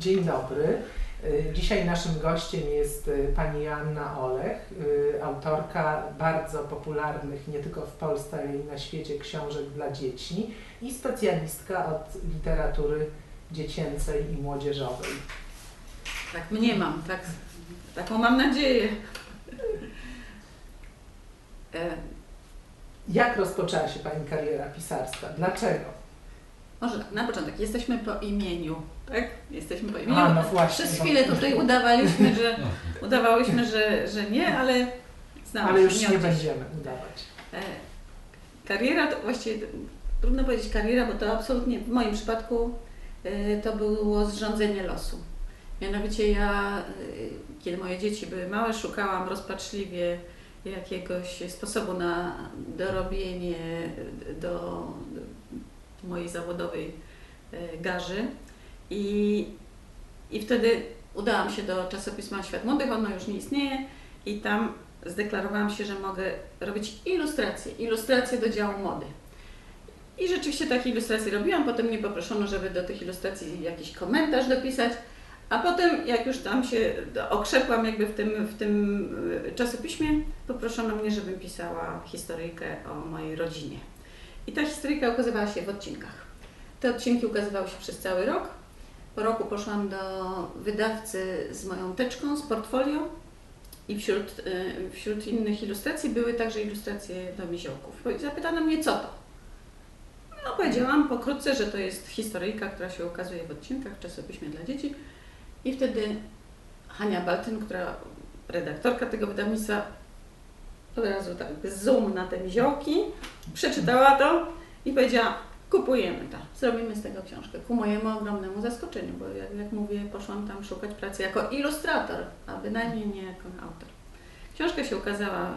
Dzień dobry. Y, Dzisiaj naszym gościem jest y, pani Joanna Olech, y, autorka bardzo popularnych nie tylko w Polsce, ale i na świecie książek dla dzieci i specjalistka od literatury dziecięcej i młodzieżowej. Tak mniemam, tak, taką mam nadzieję. E, Jak rozpoczęła się pani kariera pisarska? Dlaczego? może na początek, jesteśmy po imieniu, tak? Jesteśmy po imieniu. A, no właśnie. Przez chwilę tutaj udawaliśmy, że udawałyśmy, że, że nie, ale znamy Ale już nie dziś. będziemy udawać. E, Kariera to właściwie trudno powiedzieć kariera, bo to absolutnie w moim przypadku e, to było zrządzenie losu. Mianowicie ja, e, kiedy moje dzieci były małe, szukałam rozpaczliwie jakiegoś sposobu na dorobienie do, mojej zawodowej garzy i, i wtedy udałam się do czasopisma Świat Młodych, ono już nie istnieje i tam zdeklarowałam się, że mogę robić ilustracje, ilustracje do działu mody. I rzeczywiście takie ilustracje robiłam, potem mnie poproszono, żeby do tych ilustracji jakiś komentarz dopisać, a potem jak już tam się okrzepłam jakby w tym, w tym y, czasopiśmie, poproszono mnie, żebym pisała historyjkę o mojej rodzinie. I ta historyjka ukazywała się w odcinkach. Te odcinki ukazywały się przez cały rok. Po roku poszłam do wydawcy z moją teczką, z portfolio i wśród, y, wśród innych ilustracji były także ilustracje do miziołków. Zapytano mnie, co to? No powiedziałam pokrótce, że to jest historyjka, która się ukazuje w odcinkach w czasopiśmie dla dzieci. I wtedy Hania Baltyn, która redaktorka tego wydawnictwa, od razu tak zoom na te miziołki, przeczytała to i powiedziała, kupujemy to, zrobimy z tego książkę. Ku mojemu ogromnemu zaskoczeniu, bo jak, jak mówię, poszłam tam szukać pracy jako ilustrator, a bynajmniej nie jako autor. Książka się ukazała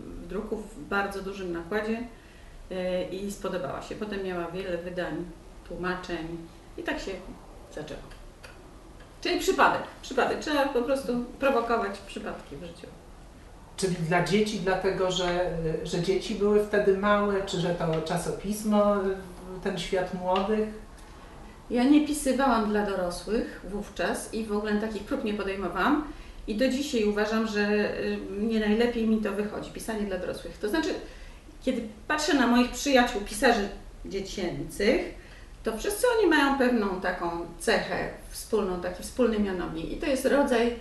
w druku w bardzo dużym nakładzie e, i spodobała się. Potem miała wiele wydań, tłumaczeń i tak się zaczęło. Czyli przypadek, przypadek. Trzeba po prostu prowokować przypadki w życiu. Czyli dla dzieci, dlatego że, że dzieci były wtedy małe, czy że to czasopismo, ten świat młodych? Ja nie pisywałam dla dorosłych wówczas i w ogóle takich prób nie podejmowałam. I do dzisiaj uważam, że y, nie najlepiej mi to wychodzi, pisanie dla dorosłych. To znaczy, kiedy patrzę na moich przyjaciół, pisarzy dziecięcych, to wszyscy oni mają pewną taką cechę wspólną, taki wspólny mianownik. I to jest rodzaj,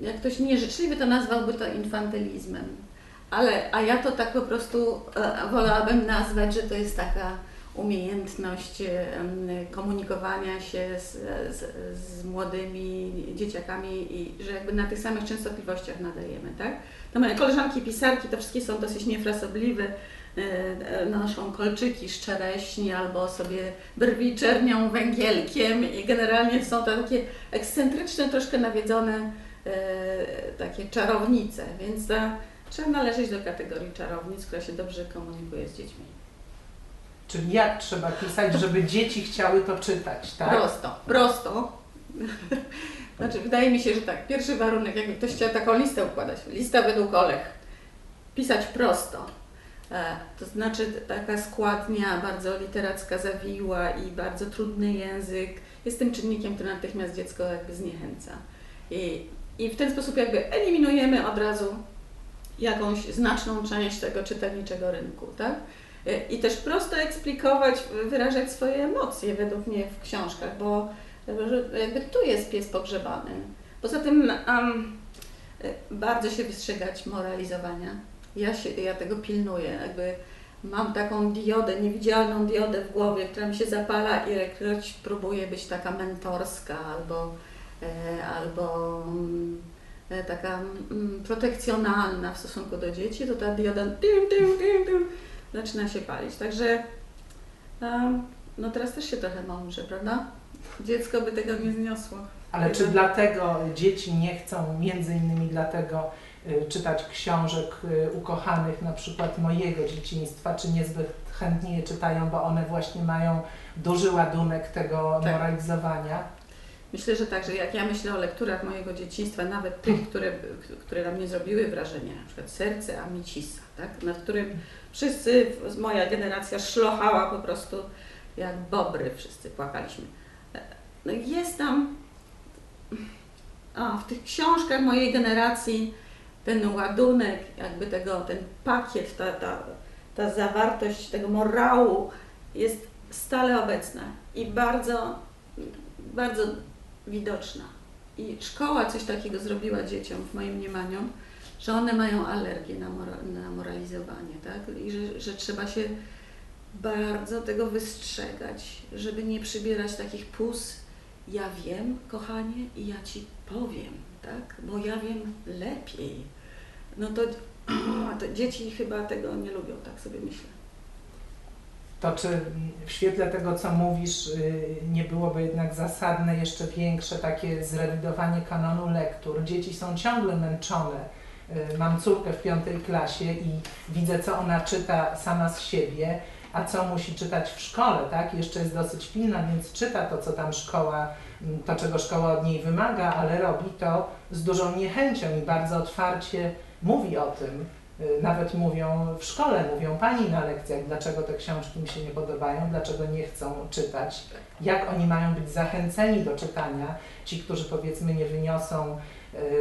jak ktoś nieżyczliwy to nazwałby to infantylizmem. Ale, a ja to tak po prostu e, wolałabym nazwać, że to jest taka umiejętność komunikowania się z, z, z młodymi dzieciakami i że jakby na tych samych częstotliwościach nadajemy, tak? To moje koleżanki pisarki to wszystkie są dosyć niefrasobliwe, e, e, noszą kolczyki z czereśni albo sobie brwi czernią węgielkiem i generalnie są to takie ekscentryczne, troszkę nawiedzone e, takie czarownice, więc ta, trzeba należeć do kategorii czarownic, która się dobrze komunikuje z dziećmi. Czyli jak trzeba pisać, żeby dzieci chciały to czytać, tak? Prosto, prosto. Znaczy, wydaje mi się, że tak, pierwszy warunek, jakby ktoś chciał taką listę układać, lista według Olech, pisać prosto. E, To znaczy taka składnia bardzo literacka, zawiła i bardzo trudny język jest tym czynnikiem, który natychmiast dziecko jakby zniechęca. I, I w ten sposób jakby eliminujemy od razu jakąś znaczną część tego czytelniczego rynku, tak? E, I też prosto eksplikować, wyrażać swoje emocje według mnie w książkach, bo jakby tu jest pies pogrzebany. Poza tym e, bardzo się wystrzegać moralizowania. Ja, się, ja tego pilnuję, jakby mam taką diodę, niewidzialną diodę w głowie, która mi się zapala i ilekroć próbuje być taka mentorska albo, e, albo e, taka mm, protekcjonalna w stosunku do dzieci, to ta dioda dim, dim, dim, zaczyna się palić. Także no teraz też się trochę mądrze, prawda? Dziecko by tego nie zniosło. Ale czy dlatego dzieci nie chcą, między innymi dlatego, y, czytać książek y, ukochanych, na przykład mojego dzieciństwa, czy niezbyt chętnie je czytają, bo one właśnie mają duży ładunek tego Tak. moralizowania? Myślę, że tak, że jak ja myślę o lekturach mojego dzieciństwa, nawet tych, które, które na mnie zrobiły wrażenie, na przykład Serce Amicisa, tak? nad którym wszyscy, moja generacja szlochała po prostu jak bobry, wszyscy płakaliśmy. No jest tam a, w tych książkach mojej generacji ten ładunek, jakby tego, ten pakiet, ta, ta, ta zawartość tego morału jest stale obecna i bardzo, bardzo widoczna. I szkoła coś takiego zrobiła dzieciom, w moim mniemaniu, że one mają alergię na, mora, na moralizowanie, tak? I że, że trzeba się bardzo tego wystrzegać, żeby nie przybierać takich pus. Ja wiem, kochanie, i ja ci powiem, tak? Bo ja wiem lepiej. No to, to dzieci chyba tego nie lubią, tak sobie myślę. To czy w świetle tego, co mówisz, y, nie byłoby jednak zasadne jeszcze większe takie zrewidowanie kanonu lektur? Dzieci są ciągle męczone. Y, mam córkę w piątej klasie i widzę, co ona czyta sama z siebie, a co musi czytać w szkole, tak? Jeszcze jest dosyć pilna, więc czyta to, co tam szkoła, mm, to czego szkoła od niej wymaga, ale robi to z dużą niechęcią i bardzo otwarcie mówi o tym. Y, nawet mówią w szkole, mówią pani na lekcjach, dlaczego te książki mi się nie podobają, dlaczego nie chcą czytać, jak oni mają być zachęceni do czytania, ci, którzy powiedzmy nie wyniosą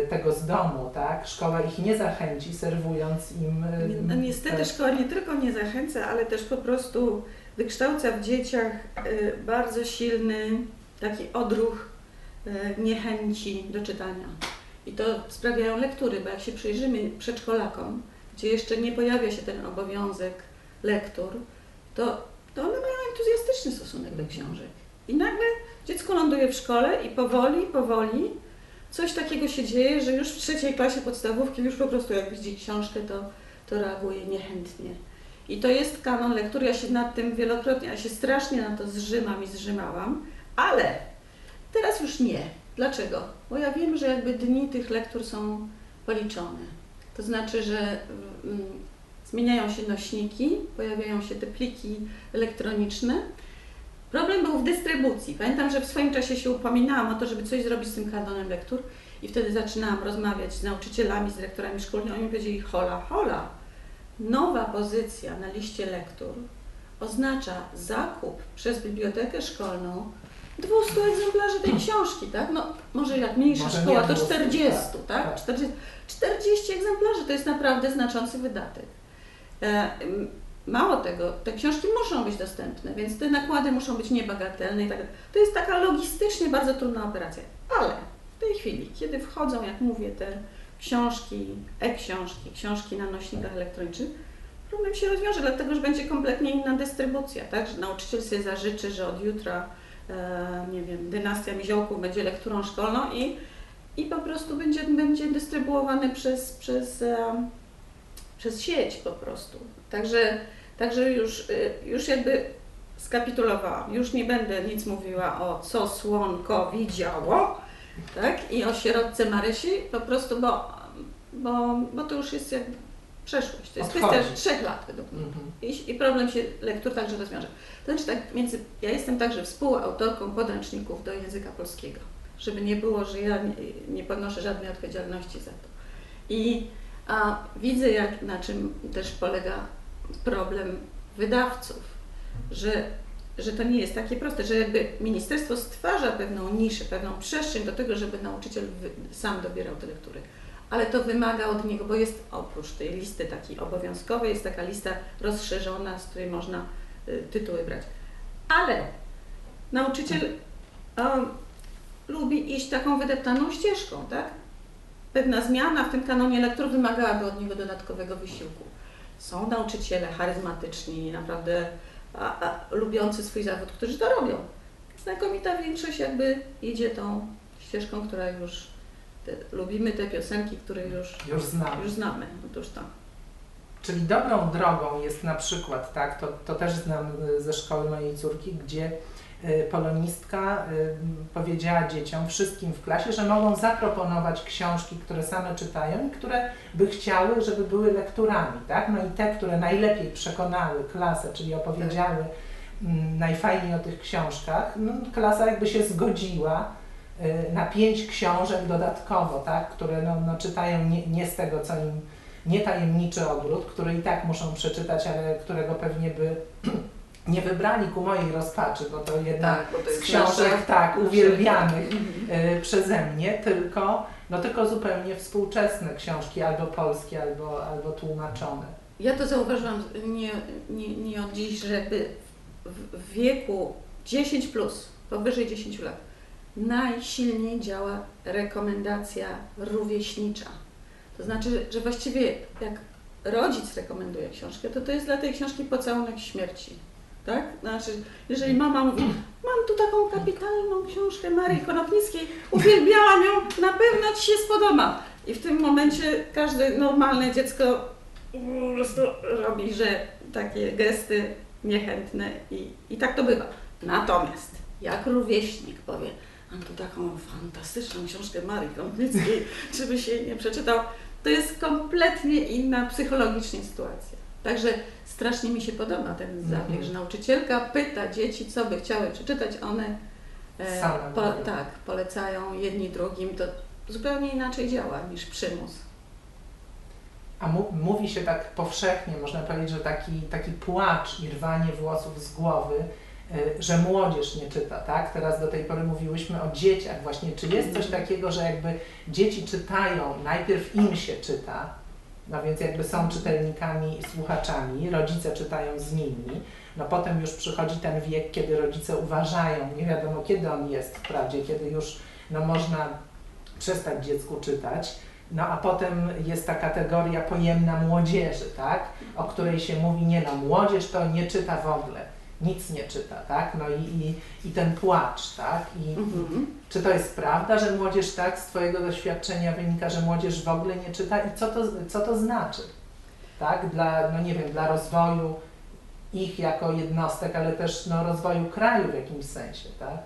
y, tego z domu, tak? Szkoła ich nie zachęci, serwując im. y, No niestety te- szkoła nie tylko nie zachęca, ale też po prostu wykształca w dzieciach bardzo silny taki odruch niechęci do czytania. I to sprawiają lektury, bo jak się przyjrzymy przedszkolakom, gdzie jeszcze nie pojawia się ten obowiązek lektur, to, to one mają entuzjastyczny stosunek do książek. I nagle dziecko ląduje w szkole i powoli, powoli coś takiego się dzieje, że już w trzeciej klasie podstawówki już po prostu jak widzi książkę, to, to reaguje niechętnie. I to jest kanon lektur, ja się nad tym wielokrotnie, ja się strasznie na to zrzymam i zrzymałam, ale teraz już nie. Dlaczego? Bo ja wiem, że jakby dni tych lektur są policzone. To znaczy, że mm, zmieniają się nośniki, pojawiają się te pliki elektroniczne. Problem był w dystrybucji. Pamiętam, że w swoim czasie się upominałam o to, żeby coś zrobić z tym kanonem lektur i wtedy zaczynałam rozmawiać z nauczycielami, z dyrektorami szkolnymi. Oni powiedzieli, hola, hola, nowa pozycja na liście lektur oznacza zakup przez bibliotekę szkolną 200 egzemplarzy tej książki, tak? No, może jak mniejsza Może szkoła, to 200, 40, tak, tak? tak. 40, 40 egzemplarzy to jest naprawdę znaczący wydatek. E, Mało tego, te książki muszą być dostępne, więc te nakłady muszą być niebagatelne i tak. To jest taka logistycznie bardzo trudna operacja. Ale w tej chwili, kiedy wchodzą, jak mówię, te książki, e-książki, książki na nośnikach elektronicznych, problem się rozwiąże, dlatego że będzie kompletnie inna dystrybucja, tak? Że nauczyciel sobie zażyczy, że od jutra, nie wiem, dynastia Miziołków będzie lekturą szkolną i, i po prostu będzie, będzie dystrybuowany przez, przez, e, przez sieć po prostu. Także, także już, y, już jakby skapitulowałam. Już nie będę nic mówiła o co słonko widziało, tak? I o sierotce Marysi, po prostu, bo, bo, bo to już jest jakby przeszłość. To jest Odchodzi. kwestia trzech lat według mnie. Mhm. I, I problem się lektur także rozwiąże. To znaczy tak, między, ja jestem także współautorką podręczników do języka polskiego, żeby nie było, że ja nie, nie ponoszę żadnej odpowiedzialności za to. I a, widzę, jak, na czym też polega problem wydawców, że, że to nie jest takie proste, że jakby ministerstwo stwarza pewną niszę, pewną przestrzeń do tego, żeby nauczyciel sam dobierał te lektury. Ale to wymaga od niego, bo jest oprócz tej listy takiej obowiązkowej, jest taka lista rozszerzona, z której można y, tytuły brać. Ale nauczyciel lubi iść taką wydeptaną ścieżką, tak? Pewna zmiana w tym kanonie lektur wymagałaby od niego dodatkowego wysiłku. Są nauczyciele charyzmatyczni, naprawdę a, a, lubiący swój zawód, którzy to robią. Znakomita większość jakby idzie tą ścieżką, która już te, lubimy te piosenki, które już, Już znam. już znamy. Otóż to. Czyli dobrą drogą jest na przykład, tak, to, to też znam y, ze szkoły mojej córki, gdzie y, polonistka y, powiedziała dzieciom, wszystkim w klasie, że mogą zaproponować książki, które same czytają i które by chciały, żeby były lekturami, tak? No i te, które najlepiej przekonały klasę, czyli opowiedziały mm, najfajniej o tych książkach, no, klasa jakby się zgodziła na pięć książek dodatkowo, tak? Które no, no, czytają nie, nie z tego, co im nie tajemniczy ogród, który i tak muszą przeczytać, ale którego pewnie by nie wybrali ku mojej rozpaczy, bo to jedna Tak, bo to z książek nasza- tak uwielbianych y, przeze mnie, tylko, no tylko zupełnie współczesne książki, albo polskie, albo, albo tłumaczone. Ja to zauważyłam nie, nie, nie od dziś, że jakby w, w wieku 10 plus, powyżej 10 lat, najsilniej działa rekomendacja rówieśnicza. To znaczy, że- właściwie jak rodzic rekomenduje książkę, to to jest dla tej książki pocałunek śmierci. Tak? Znaczy, jeżeli mama mówi, mam tu taką kapitalną książkę Marii Konopnickiej, uwielbiałam ją, na pewno Ci się spodoba. I w tym momencie każde normalne dziecko po prostu robi, że takie gesty niechętne i, i tak to bywa. Natomiast jak rówieśnik powie, mam tu taką fantastyczną książkę Marii Konopnickiej, czy by się nie przeczytał, to jest kompletnie inna psychologicznie sytuacja. Także strasznie mi się podoba ten zabieg, Mhm. że nauczycielka pyta dzieci, co by chciały przeczytać, one e, Same po, tak, polecają jedni drugim, to zupełnie inaczej działa niż przymus. A mówi się tak powszechnie, można powiedzieć, że taki, taki płacz i rwanie włosów z głowy, że młodzież nie czyta, tak? Teraz do tej pory mówiłyśmy o dzieciach właśnie. Czy jest coś takiego, że jakby dzieci czytają, najpierw im się czyta, no więc jakby są czytelnikami słuchaczami, rodzice czytają z nimi, no potem już przychodzi ten wiek, kiedy rodzice uważają, nie wiadomo kiedy on jest wprawdzie, kiedy już no można przestać dziecku czytać, no a potem jest ta kategoria pojemna młodzieży, tak? O której się mówi, nie no, młodzież to nie czyta w ogóle, nic nie czyta, tak? No i, i, i ten płacz, tak? I, Mhm. czy to jest prawda, że młodzież tak, z Twojego doświadczenia wynika, że młodzież w ogóle nie czyta i co to, co to znaczy? Tak? Dla, no nie wiem, dla rozwoju ich jako jednostek, ale też no, rozwoju kraju w jakimś sensie, tak?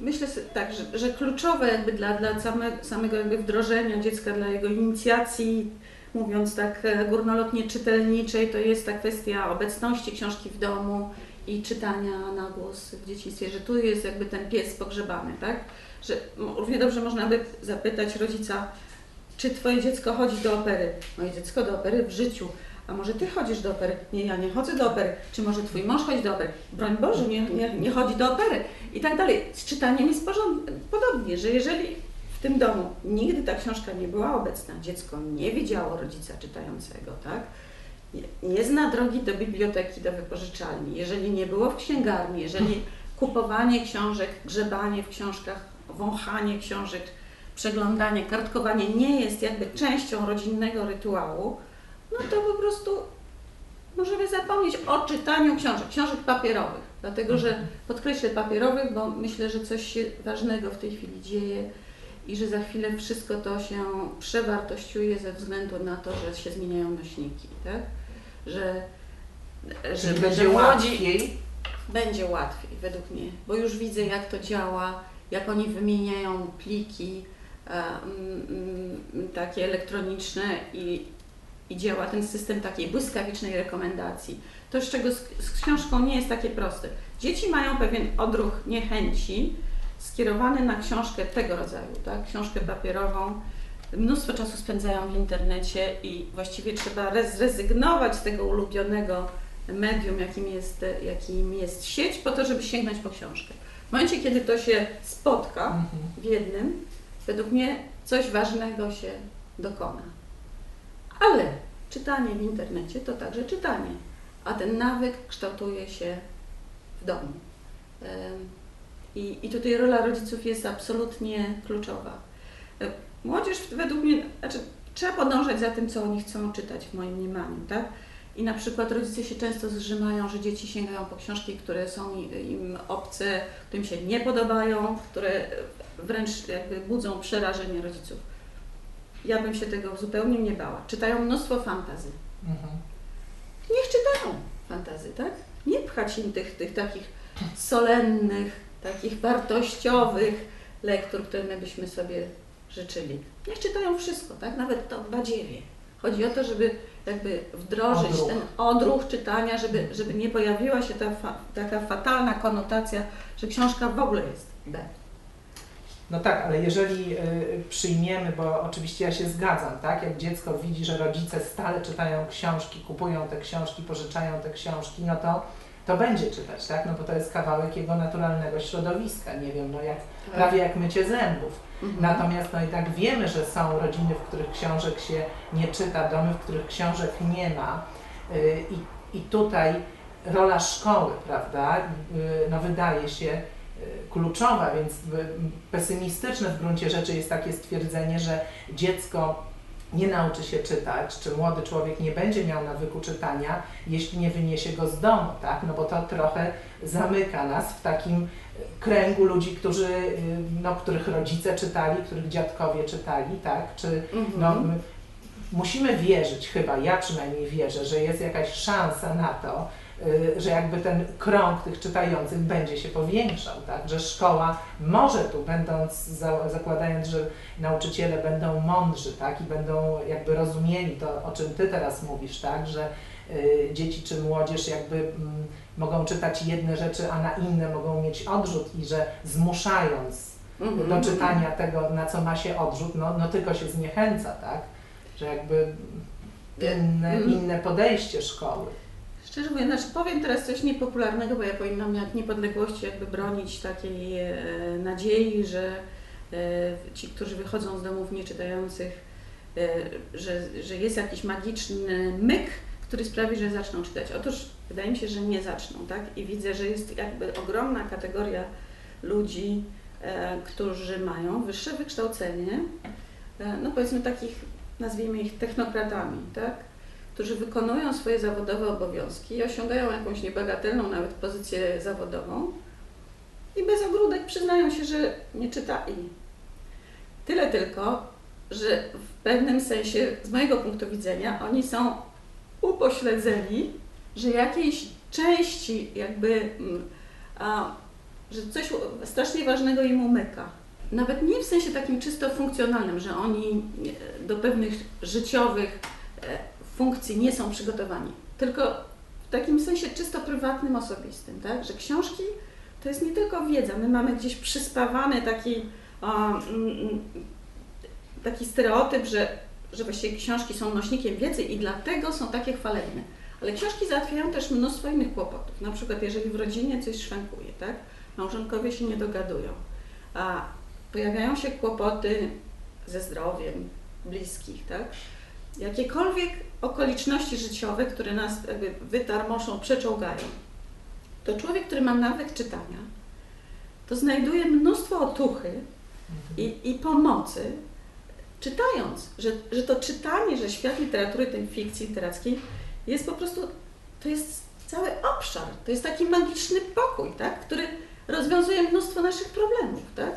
Myślę tak, że, że kluczowe jakby dla, dla same, samego jakby wdrożenia dziecka, dla jego inicjacji, mówiąc tak e, górnolotnie czytelniczej, to jest ta kwestia obecności książki w domu i czytania na głos w dzieciństwie, że tu jest jakby ten pies pogrzebany, tak? Że równie dobrze można by zapytać rodzica, czy twoje dziecko chodzi do opery? Moje dziecko do opery w życiu. A może ty chodzisz do opery? Nie, ja nie chodzę do opery. Czy może twój mąż chodzi do opery? Broń Boże, nie, nie, nie chodzi do opery. I tak dalej. Z czytaniem jest porząd- podobnie, że jeżeli w tym domu. Nigdy ta książka nie była obecna, dziecko nie widziało rodzica czytającego, tak? Nie, nie zna drogi do biblioteki, do wypożyczalni, jeżeli nie było w księgarni, jeżeli kupowanie książek, grzebanie w książkach, wąchanie książek, przeglądanie, kartkowanie nie jest jakby częścią rodzinnego rytuału, no to po prostu możemy zapomnieć o czytaniu książek, książek papierowych. Dlatego, że podkreślę papierowych, bo myślę, że coś się ważnego w tej chwili dzieje i że za chwilę wszystko to się przewartościuje ze względu na to, że się zmieniają nośniki, tak? Że, że będzie młodzi łatwiej. będzie łatwiej według mnie, bo już widzę jak to działa, jak oni wymieniają pliki mm, takie elektroniczne i, i działa ten system takiej błyskawicznej rekomendacji. To, z czego z, z książką nie jest takie proste. Dzieci mają pewien odruch niechęci skierowany na książkę tego rodzaju, tak? książkę papierową. Mnóstwo czasu spędzają w internecie i właściwie trzeba re- zrezygnować z tego ulubionego medium, jakim jest, jakim jest sieć, po to, żeby sięgnąć po książkę. W momencie, kiedy to się spotka Mhm. w jednym, według mnie coś ważnego się dokona. Ale czytanie w internecie to także czytanie, a ten nawyk kształtuje się w domu. I, I tutaj rola rodziców jest absolutnie kluczowa. E, Młodzież według mnie, znaczy trzeba podążać za tym, co oni chcą czytać w moim mniemaniu, tak? I na przykład rodzice się często zrzymają, że dzieci sięgają po książki, które są im obce, które im się nie podobają, które wręcz jakby budzą przerażenie rodziców. Ja bym się tego zupełnie nie bała. Czytają mnóstwo fantazy. Mhm. Niech czytają fantazy, tak? Nie pchać im tych, tych takich solennych, takich wartościowych lektur, które my byśmy sobie życzyli. Niech czytają wszystko, tak? Nawet to badziewie. Chodzi o to, żeby jakby wdrożyć Odruch. ten odruch czytania, żeby, żeby nie pojawiła się ta fa- taka fatalna konotacja, że książka w ogóle jest B. No tak, ale jeżeli y, przyjmiemy, bo oczywiście ja się zgadzam, tak? Jak dziecko widzi, że rodzice stale czytają książki, kupują te książki, pożyczają te książki, no to to będzie czytać, tak? No bo to jest kawałek jego naturalnego środowiska, nie wiem, no jak, Tak. prawie jak mycie zębów. Mhm. Natomiast no jednak wiemy, że są rodziny, w których książek się nie czyta, domy, w których książek nie ma. Y, I, i tutaj rola szkoły, prawda, y, no wydaje się y, kluczowa, więc pesymistyczne w gruncie rzeczy jest takie stwierdzenie, że dziecko nie nauczy się czytać, czy młody człowiek nie będzie miał nawyku czytania, jeśli nie wyniesie go z domu, tak? No bo to trochę zamyka nas w takim kręgu ludzi, którzy, y, no, których rodzice czytali, których dziadkowie czytali, tak? Czy Mhm. no, my musimy wierzyć, chyba ja przynajmniej wierzę, że jest jakaś szansa na to, że jakby ten krąg tych czytających będzie się powiększał, tak? Że szkoła może tu, będąc, za, zakładając, że nauczyciele będą mądrzy, tak? I będą jakby rozumieli to, o czym Ty teraz mówisz, tak? Że y, dzieci czy młodzież jakby mm, mogą czytać jedne rzeczy, a na inne mogą mieć odrzut i że zmuszając Mhm. do czytania tego, na co ma się odrzut, no, no tylko się zniechęca, tak? Że jakby inne, Mhm. inne podejście szkoły. Szczerze mówiąc, znaczy powiem teraz coś niepopularnego, bo ja powinnam jak niepodległości jakby bronić takiej e, nadziei, że e, ci, którzy wychodzą z domów nieczytających, e, że, że jest jakiś magiczny myk, który sprawi, że zaczną czytać. Otóż wydaje mi się, że nie zaczną, tak? I widzę, że jest jakby ogromna kategoria ludzi, którzy mają wyższe wykształcenie, no powiedzmy takich, nazwijmy ich technokratami, tak? Którzy wykonują swoje zawodowe obowiązki i osiągają jakąś niebagatelną nawet pozycję zawodową i bez ogródek przyznają się, że nie czytali. Tyle tylko, że w pewnym sensie, z mojego punktu widzenia, oni są upośledzeni, że jakiejś części jakby, mm, a, że coś strasznie ważnego im umyka. Nawet nie w sensie takim czysto funkcjonalnym, że oni e, do pewnych życiowych e, funkcji nie są przygotowani, tylko w takim sensie czysto prywatnym, osobistym, tak? Że książki to jest nie tylko wiedza, my mamy gdzieś przyspawany taki, mm, mm, taki stereotyp, że, że właściwie książki są nośnikiem wiedzy i dlatego są takie chwalebne. Ale książki załatwiają też mnóstwo innych kłopotów. Na przykład, jeżeli w rodzinie coś szwankuje, tak? Małżonkowie się nie dogadują, a pojawiają się kłopoty ze zdrowiem bliskich, tak? Jakiekolwiek okoliczności życiowe, które nas jakby wytarmoszą, przeczołgają, to człowiek, który ma nawyk czytania, to znajduje mnóstwo otuchy i, i pomocy, czytając, że, że to czytanie, że świat literatury, tej fikcji literackiej jest po prostu, to jest cały obszar, to jest taki magiczny pokój, tak, który rozwiązuje mnóstwo naszych problemów, tak.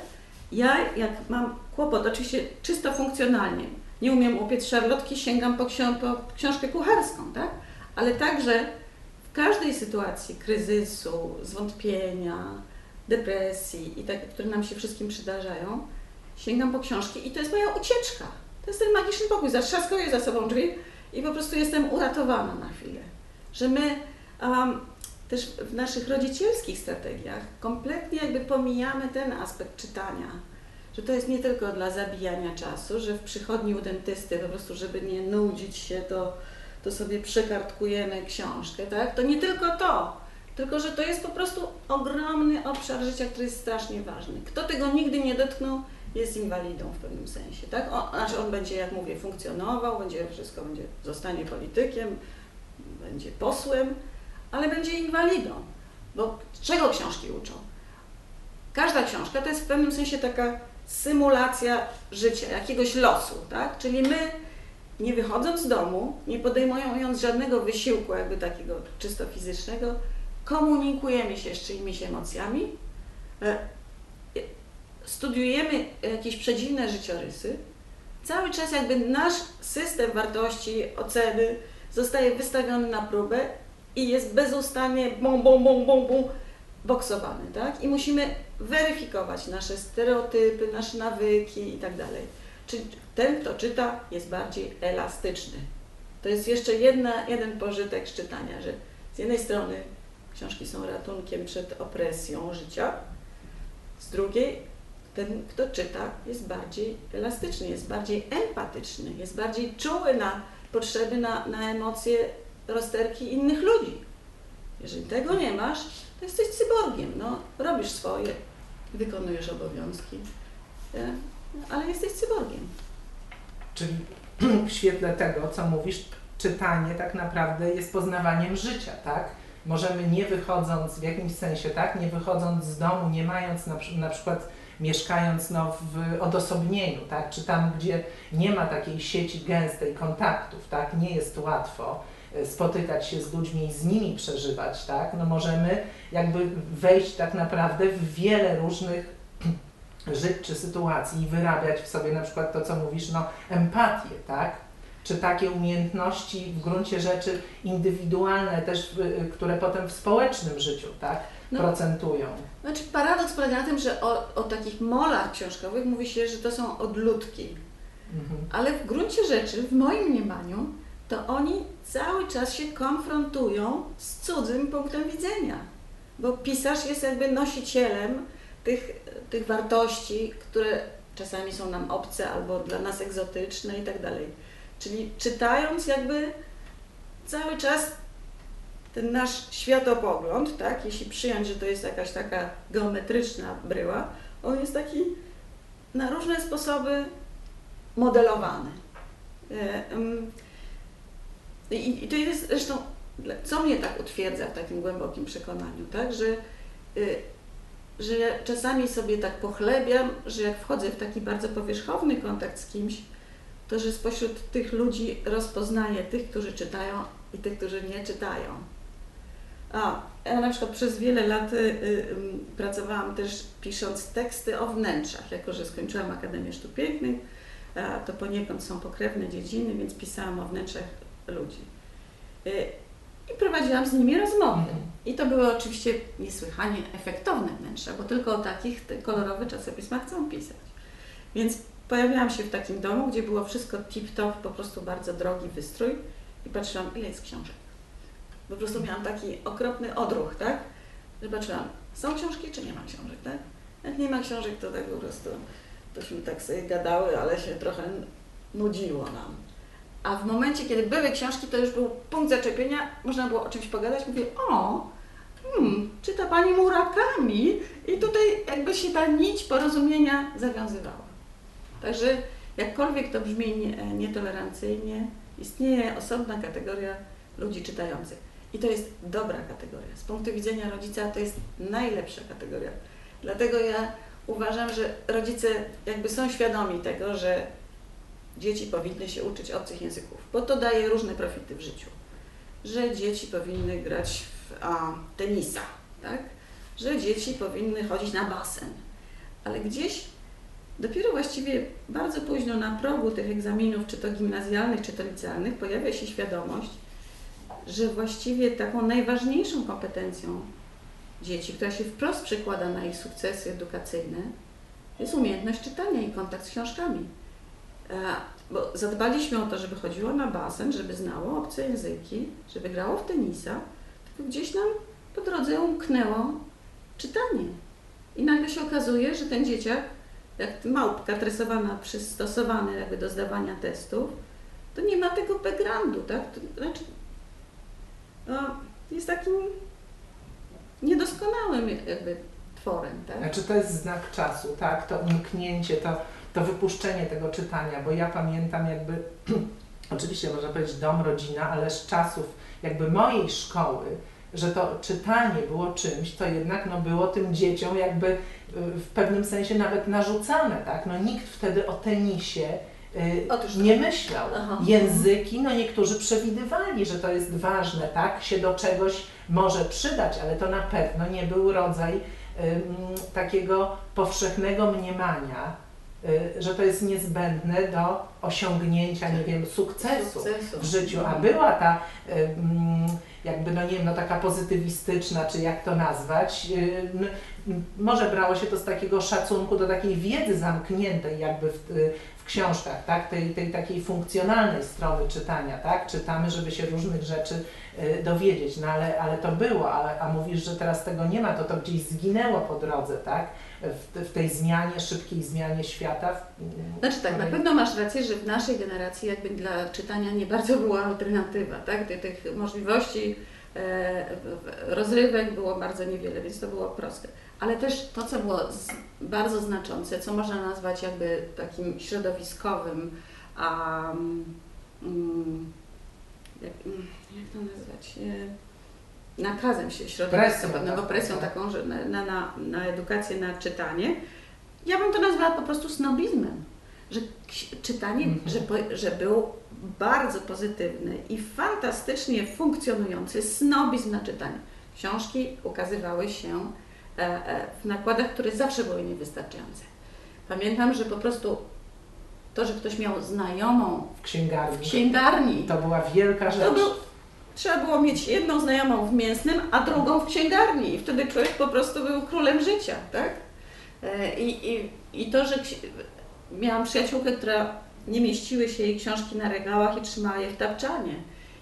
Ja, jak mam kłopot, oczywiście czysto funkcjonalnie, nie umiem upiec szarlotki, sięgam po, po książkę kucharską, tak, ale także w każdej sytuacji kryzysu, zwątpienia, depresji i tak, które nam się wszystkim przydarzają, sięgam po książki i to jest moja ucieczka. To jest ten magiczny pokój. Zatrzaskuję za sobą drzwi i po prostu jestem uratowana na chwilę. Że my um, też w naszych rodzicielskich strategiach kompletnie jakby pomijamy ten aspekt czytania. Że to jest nie tylko dla zabijania czasu, że w przychodni u dentysty po prostu, żeby nie nudzić się, to, to sobie przekartkujemy książkę, tak? To nie tylko to, tylko że to jest po prostu ogromny obszar życia, który jest strasznie ważny. Kto tego nigdy nie dotknął, jest inwalidą w pewnym sensie, tak? O, znaczy on będzie, jak mówię, funkcjonował, będzie wszystko, będzie, zostanie politykiem, będzie posłem, ale będzie inwalidą. Bo czego książki uczą? Każda książka to jest w pewnym sensie taka symulacja życia, jakiegoś losu, tak? Czyli my, nie wychodząc z domu, nie podejmując żadnego wysiłku jakby takiego czysto fizycznego, komunikujemy się z czyimiś emocjami, e, studiujemy jakieś przedziwne życiorysy, cały czas jakby nasz system wartości, oceny zostaje wystawiony na próbę i jest bezustannie bum, bum, bum, bum, bum, boksowany, tak? I musimy weryfikować nasze stereotypy, nasze nawyki i tak dalej. Czyli ten, kto czyta, jest bardziej elastyczny. To jest jeszcze jedna, jeden pożytek z czytania, że z jednej strony książki są ratunkiem przed opresją życia, z drugiej ten, kto czyta, jest bardziej elastyczny, jest bardziej empatyczny, jest bardziej czuły na potrzeby, na, na emocje, rozterki innych ludzi. Jeżeli tego nie masz, to jesteś cyborgiem. No, robisz swoje, wykonujesz obowiązki, e, ale jesteś cyborgiem. Czyli w świetle tego, co mówisz, czytanie tak naprawdę jest poznawaniem życia, tak? Możemy nie wychodząc w jakimś sensie, tak? Nie wychodząc z domu, nie mając na, na przykład mieszkając no, w odosobnieniu, tak? Czy tam, gdzie nie ma takiej sieci gęstej kontaktów, tak? Nie jest łatwo spotykać się z ludźmi i z nimi przeżywać, tak? No możemy jakby wejść tak naprawdę w wiele różnych żyć czy sytuacji i wyrabiać w sobie na przykład to, co mówisz, no empatię, tak? Czy takie umiejętności w gruncie rzeczy indywidualne też, y, które potem w społecznym życiu, tak? No. Procentują. Znaczy paradoks polega na tym, że o, o takich molach książkowych mówi się, że to są odludki. Mhm. Ale w gruncie rzeczy, w moim mniemaniu, to oni cały czas się konfrontują z cudzym punktem widzenia. Bo pisarz jest jakby nosicielem tych, tych wartości, które czasami są nam obce albo dla nas egzotyczne i tak dalej. Czyli czytając jakby cały czas ten nasz światopogląd, tak, jeśli przyjąć, że to jest jakaś taka geometryczna bryła, on jest taki na różne sposoby modelowany. I, I to jest zresztą, co mnie tak utwierdza w takim głębokim przekonaniu, tak, że, y, że ja czasami sobie tak pochlebiam, że jak wchodzę w taki bardzo powierzchowny kontakt z kimś, to że spośród tych ludzi rozpoznaję tych, którzy czytają i tych, którzy nie czytają. A, ja na przykład przez wiele lat y, y, ym, pracowałam też pisząc teksty o wnętrzach, jako że skończyłam Akademię Sztuk Pięknych, to poniekąd są pokrewne dziedziny, więc pisałam o wnętrzach ludzi. Y, I prowadziłam z nimi rozmowy. I to były oczywiście niesłychanie efektowne wnętrza, bo tylko o takich te kolorowe czasopisma chcą pisać. Więc pojawiłam się w takim domu, gdzie było wszystko tip-top, po prostu bardzo drogi wystrój i patrzyłam, ile jest książek. Po prostu miałam taki okropny odruch, tak? Że patrzyłam, są książki czy nie ma książek, tak? Jak nie ma książek, to tak po prostu tośmy tak sobie gadały, ale się trochę nudziło nam. A w momencie, kiedy były książki, to już był punkt zaczepienia, można było o czymś pogadać. Mówię, o, hmm, czyta Pani Murakami i tutaj jakby się ta nić porozumienia zawiązywała. Także jakkolwiek to brzmi nie, nietolerancyjnie, istnieje osobna kategoria ludzi czytających. I to jest dobra kategoria. Z punktu widzenia rodzica to jest najlepsza kategoria. Dlatego ja uważam, że rodzice jakby są świadomi tego, że dzieci powinny się uczyć obcych języków, bo to daje różne profity w życiu. Że dzieci powinny grać w a, tenisa, tak? Że dzieci powinny chodzić na basen. Ale gdzieś dopiero właściwie bardzo późno na progu tych egzaminów, czy to gimnazjalnych, czy to licealnych, pojawia się świadomość, że właściwie taką najważniejszą kompetencją dzieci, która się wprost przekłada na ich sukcesy edukacyjne, jest umiejętność czytania i kontakt z książkami. E, Bo zadbaliśmy o to, żeby chodziło na basen, żeby znało obce języki, żeby grało w tenisa, tylko gdzieś nam po drodze umknęło czytanie. I nagle się okazuje, że ten dzieciak, jak małpka tresowana, przystosowana jakby do zdawania testów, to nie ma tego backgroundu, tak? To znaczy, no, jest takim niedoskonałym jakby tworem, tak? Znaczy to jest znak czasu, tak? To umknięcie, to, to wypuszczenie tego czytania, bo ja pamiętam jakby, oczywiście można powiedzieć dom, rodzina, ale z czasów jakby mojej szkoły, że to czytanie było czymś, to jednak no, było tym dzieciom jakby y, w pewnym sensie nawet narzucane, tak? No nikt wtedy o tenisie y, Otóż nie myślał. Aha. Języki, no niektórzy przewidywali, że to jest ważne, tak? Się do czegoś może przydać, ale to na pewno nie był rodzaj takiego powszechnego mniemania, y, że to jest niezbędne do osiągnięcia, nie wiem, sukcesu Sukcesu. w życiu, a była ta jakby, no nie wiem, no taka pozytywistyczna, czy jak to nazwać, m, może brało się to z takiego szacunku do takiej wiedzy zamkniętej jakby w, y, w książkach, tak, tej, tej takiej funkcjonalnej strony czytania, tak, czytamy, żeby się różnych rzeczy y, dowiedzieć, no ale, ale to było, a, a mówisz, że teraz tego nie ma, to to gdzieś zginęło po drodze, tak, w, w tej zmianie, szybkiej zmianie świata. w- Znaczy tak, na pewno masz rację, że w naszej generacji jakby dla czytania nie bardzo była alternatywa, tak? Tych, tych możliwości rozrywek było bardzo niewiele, więc to było proste. Ale też to, co było bardzo znaczące, co można nazwać jakby takim środowiskowym, um, jak, jak to nazwać? E, nakazem się środowiska pewnego, tak, presją tak. taką, że na, na, na edukację, na czytanie. Ja bym to nazwała po prostu snobizmem że czytanie, mm -hmm. że, że był bardzo pozytywny i fantastycznie funkcjonujący snobizm na czytanie. Książki ukazywały się e, e, w nakładach, które zawsze były niewystarczające. Pamiętam, że po prostu to, że ktoś miał znajomą w księgarni, w księgarni to była wielka rzecz. Był, trzeba było mieć jedną znajomą w mięsnym, a drugą w księgarni i wtedy człowiek po prostu był królem życia, tak? E, I, i, i to, że miałam przyjaciółkę, która nie mieściły się jej książki na regałach i trzymała je w tapczanie.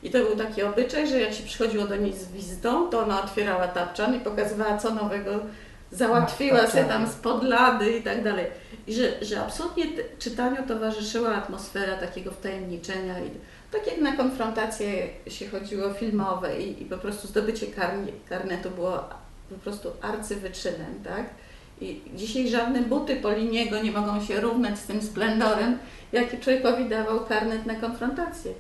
I to był taki obyczaj, że jak się przychodziło do niej z wizytą, to ona otwierała tapczan i pokazywała, co nowego załatwiła sobie tam z podlady i tak dalej. I że, że absolutnie czytaniu towarzyszyła atmosfera takiego wtajemniczenia i tak jak na konfrontacje się chodziło filmowe i, i po prostu zdobycie karnetu było po prostu arcywyczynem, tak? I dzisiaj żadne buty Poliniego nie mogą się równać z tym splendorem, jaki człowiekowi dawał karnet na konfrontację,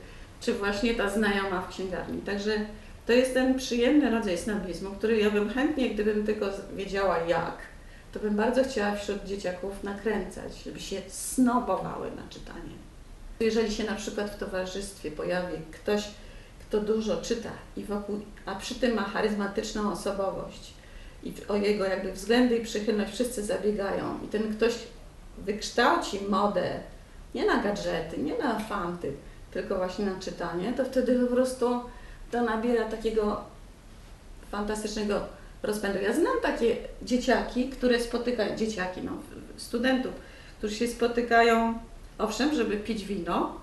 czy właśnie ta znajoma w księgarni. Także to jest ten przyjemny rodzaj snobizmu, który ja bym chętnie, gdybym tylko wiedziała jak, to bym bardzo chciała wśród dzieciaków nakręcać, żeby się snobowały na czytanie. Jeżeli się na przykład w towarzystwie pojawi ktoś, kto dużo czyta i wokół, a przy tym ma charyzmatyczną osobowość, i o jego jakby względy i przychylność wszyscy zabiegają i ten ktoś wykształci modę nie na gadżety, nie na fanty, tylko właśnie na czytanie, to wtedy po prostu to nabiera takiego fantastycznego rozpędu. Ja znam takie dzieciaki, które spotykają, dzieciaki, no, studentów, którzy się spotykają, owszem, żeby pić wino,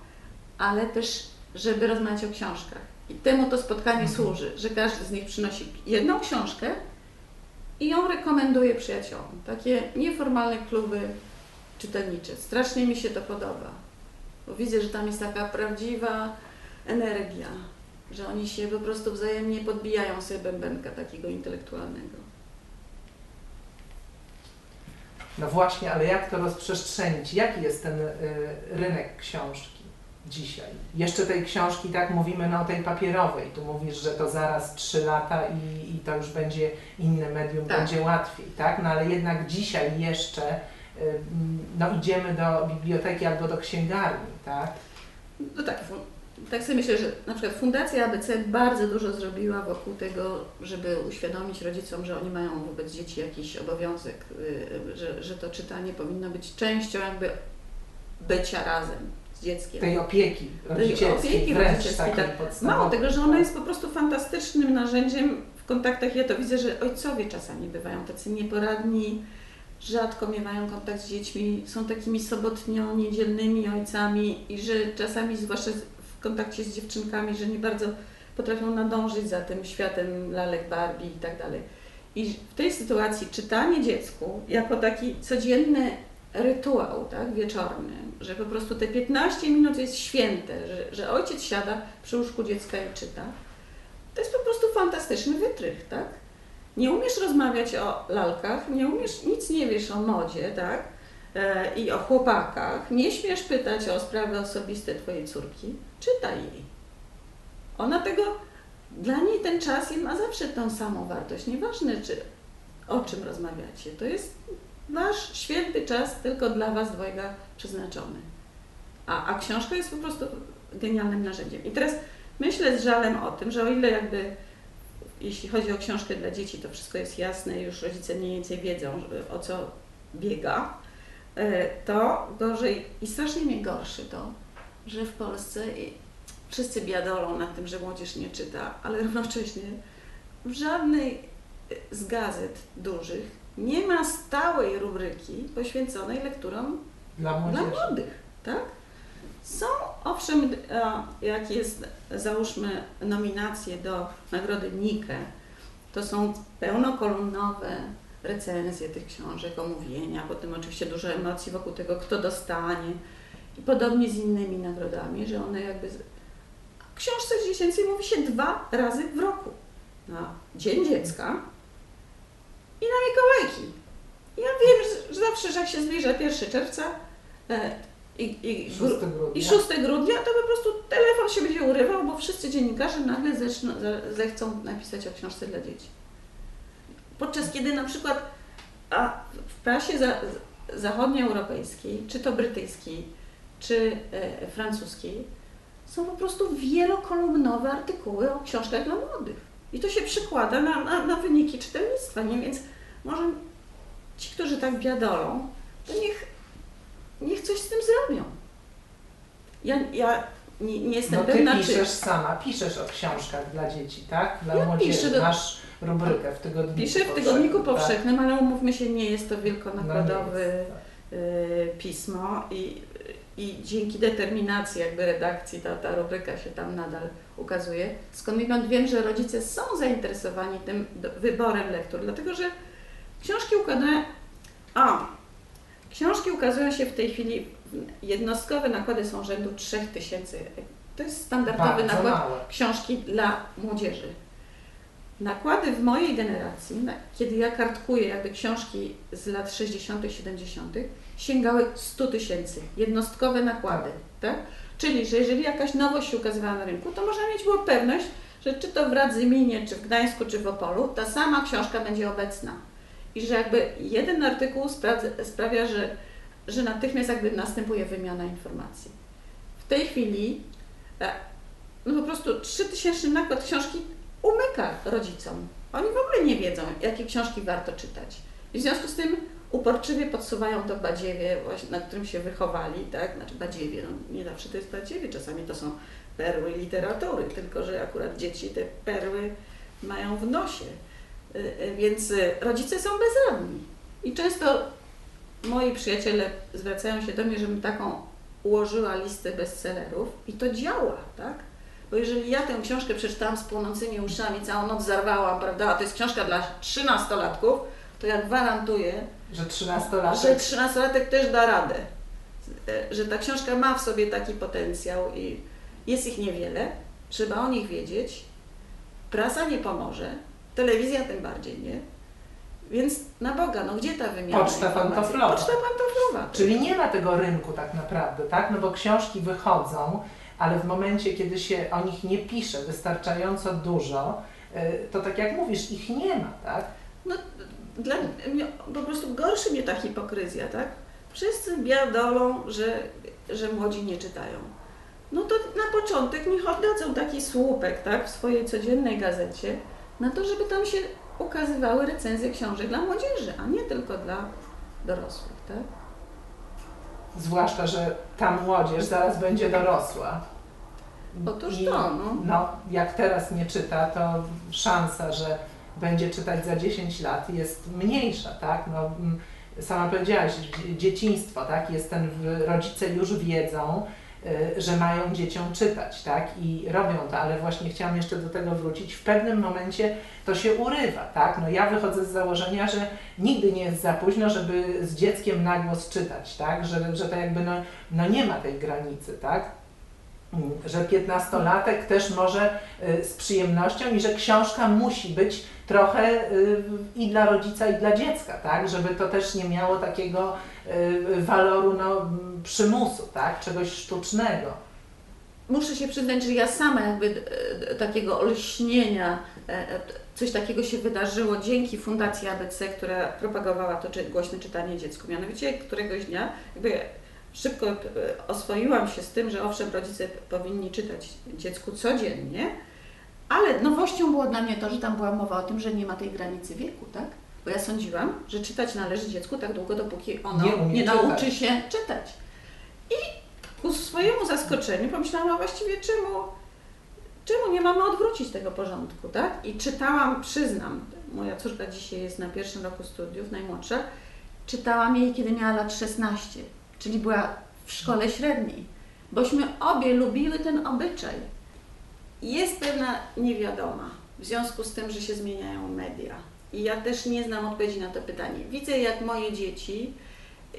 ale też, żeby rozmawiać o książkach. I temu to spotkanie mhm. służy, że każdy z nich przynosi jedną książkę, i ją rekomenduję przyjaciołom. Takie nieformalne kluby czytelnicze. Strasznie mi się to podoba, bo widzę, że tam jest taka prawdziwa energia, że oni się po prostu wzajemnie podbijają sobie bębenka takiego intelektualnego. No właśnie, ale jak to rozprzestrzenić? Jaki jest ten y, rynek książki? Dzisiaj. Jeszcze tej książki, tak mówimy no, o tej papierowej. Tu mówisz, że to zaraz trzy lata i, i to już będzie inne medium, tak. będzie łatwiej, tak? No ale jednak dzisiaj jeszcze no, idziemy do biblioteki albo do księgarni, tak? No tak, tak sobie myślę, że na przykład Fundacja ABC bardzo dużo zrobiła wokół tego, żeby uświadomić rodzicom, że oni mają wobec dzieci jakiś obowiązek, y, że, że to czytanie powinno być częścią jakby bycia razem, dzieckiem. Tej opieki rodzicielskiej, tej opieki rodzicielskiej, tak. Mało tego, że ona jest po prostu fantastycznym narzędziem w kontaktach. Ja to widzę, że ojcowie czasami bywają tacy nieporadni, rzadko miewają kontakt z dziećmi, są takimi sobotnio-niedzielnymi ojcami i że czasami, zwłaszcza w kontakcie z dziewczynkami, że nie bardzo potrafią nadążyć za tym światem lalek Barbie i tak dalej. I w tej sytuacji czytanie dziecku jako taki codzienny rytuał tak, wieczorny, że po prostu te 15 minut jest święte, że, że ojciec siada przy łóżku dziecka i czyta, to jest po prostu fantastyczny wytrych, tak? Nie umiesz rozmawiać o lalkach, nie umiesz, nic nie wiesz o modzie, tak? E, I o chłopakach, nie śmiesz pytać o sprawy osobiste twojej córki, czytaj jej. Ona tego, dla niej ten czas ma zawsze tą samą wartość, nieważne czy o czym rozmawiacie, to jest Wasz święty czas tylko dla Was dwojga przeznaczony. A, a książka jest po prostu genialnym narzędziem. I teraz myślę z żalem o tym, że o ile jakby jeśli chodzi o książkę dla dzieci, to wszystko jest jasne, już rodzice mniej więcej wiedzą, o co biega, e, to gorzej i strasznie mnie gorszy to, że w Polsce wszyscy biadolą nad tym, że młodzież nie czyta, ale równocześnie w żadnej z gazet dużych nie ma stałej rubryki poświęconej lekturom dla, dla młodych. Tak? Są owszem, jak jest załóżmy nominacje do nagrody Nike, to są pełnokolumnowe recenzje tych książek, omówienia, potem oczywiście dużo emocji wokół tego, kto dostanie. I podobnie z innymi nagrodami, że one jakby. Książce dziecięcej mówi się dwa razy w roku. na Dzień Dziecka i na Mikołajki. Ja wiem, że zawsze, że jak się zbliża 1 czerwca e, i, i, 6 grudnia. i 6 grudnia, to po prostu telefon się będzie urywał, bo wszyscy dziennikarze nagle zechcą, zechcą napisać o książce dla dzieci. Podczas kiedy na przykład a w prasie za, zachodnioeuropejskiej, czy to brytyjskiej, czy e, francuskiej, są po prostu wielokolumnowe artykuły o książkach dla młodych. I to się przekłada na, na, na wyniki czytelnictwa, nie? Więc może ci, którzy tak biadolą, to niech, niech coś z tym zrobią. Ja, ja nie, nie jestem No ty pewna, piszesz czy... sama, piszesz o książkach dla dzieci, tak? Dla Ja młodzieży. piszę do- Masz rubrykę w tygodniku Piszę w Tygodniku powszechnym, tak? Powszechnym, ale umówmy się, nie jest to No wielkonakładowy jest, tak. y, pismo i, i dzięki determinacji jakby redakcji ta, ta rubryka się tam nadal ukazuje. Skądinąd wiem, że rodzice są zainteresowani tym wyborem lektur, dlatego że książki układają... A, książki ukazują się w tej chwili, jednostkowe nakłady są rzędu 3000. To jest standardowy Bardzo nakład małe. książki dla młodzieży. Nakłady w mojej generacji, kiedy ja kartkuję jakby książki z lat 60., 70., sięgały 100 tysięcy. Jednostkowe nakłady. Tak? Czyli, że jeżeli jakaś nowość się ukazywała na rynku, to można mieć było pewność, że czy to w Radzyminie, czy w Gdańsku, czy w Opolu, ta sama książka będzie obecna. I że jakby jeden artykuł sprawia, że, że natychmiast jakby następuje wymiana informacji. W tej chwili e, no po prostu 3000 nakład książki umyka rodzicom. Oni w ogóle nie wiedzą, jakie książki warto czytać. I w związku z tym uporczywie podsuwają to badziewie, właśnie, na którym się wychowali, tak? Znaczy badziewie, no nie zawsze to jest badziewie, czasami to są perły literatury, tylko że akurat dzieci te perły mają w nosie. Y, y, Więc y, rodzice są bezradni. I często moi przyjaciele zwracają się do mnie, żebym taką ułożyła listę bestsellerów i to działa, tak? Bo jeżeli ja tę książkę przeczytałam z płonącymi uszami, całą noc zarwałam, prawda, a to jest książka dla trzynastolatków, to ja gwarantuję, Że 13-latek że trzynastolatek też da radę. E, Że ta książka ma w sobie taki potencjał i jest ich niewiele, trzeba o nich wiedzieć. Prasa nie pomoże, telewizja tym bardziej nie. Więc na Boga, no gdzie ta wymiana Poczta pantoflowa. Poczta pantoflowa. Czyli nie ma tego rynku tak naprawdę, tak? No bo książki wychodzą, ale w momencie, kiedy się o nich nie pisze wystarczająco dużo, y, to tak jak mówisz, ich nie ma, tak? No, dla mnie po prostu gorszy mnie ta hipokryzja, tak? Wszyscy biadolą, że, że młodzi nie czytają. No to na początek niech oddadzą taki słupek, tak, w swojej codziennej gazecie, na to, żeby tam się ukazywały recenzje książek dla młodzieży, a nie tylko dla dorosłych, tak? Zwłaszcza, że ta młodzież zaraz będzie dorosła. Otóż I, to, no. no. Jak teraz nie czyta, to szansa, że będzie czytać za 10 lat jest mniejsza, tak? No, mm, sama powiedziałaś, dzie- dzieciństwo, tak? Jest ten, rodzice już wiedzą, y, że mają dzieciom czytać, tak? I robią to, ale właśnie chciałam jeszcze do tego wrócić. W pewnym momencie to się urywa, tak? No ja wychodzę z założenia, że nigdy nie jest za późno, żeby z dzieckiem na głos czytać, tak? Że, że to jakby no, no nie ma tej granicy, tak? Mm, Że piętnastolatek też może y, z przyjemnością i że książka musi być trochę y, i dla rodzica, i dla dziecka, tak? Żeby to też nie miało takiego y, waloru no, przymusu, tak? Czegoś sztucznego. Muszę się przyznać, że ja sama jakby e, takiego olśnienia, e, e, coś takiego się wydarzyło dzięki Fundacji ABC, która propagowała to czy, głośne czytanie dziecku. Mianowicie któregoś dnia jakby szybko e, oswoiłam się z tym, że owszem, rodzice powinni czytać dziecku codziennie, ale nowością było dla mnie to, że tam była mowa o tym, że nie ma tej granicy wieku, tak? Bo ja sądziłam, że czytać należy dziecku tak długo, dopóki ono Nie nie, nauczy się czytać. I ku swojemu zaskoczeniu pomyślałam, a właściwie czemu, czemu nie mamy odwrócić tego porządku, tak? I czytałam, przyznam, moja córka dzisiaj jest na pierwszym roku studiów, najmłodsza, czytałam jej, kiedy miała lat 16, czyli była w szkole średniej, bośmy obie lubiły ten obyczaj. Jest pewna niewiadoma w związku z tym, że się zmieniają media. I ja też nie znam odpowiedzi na to pytanie. Widzę, jak moje dzieci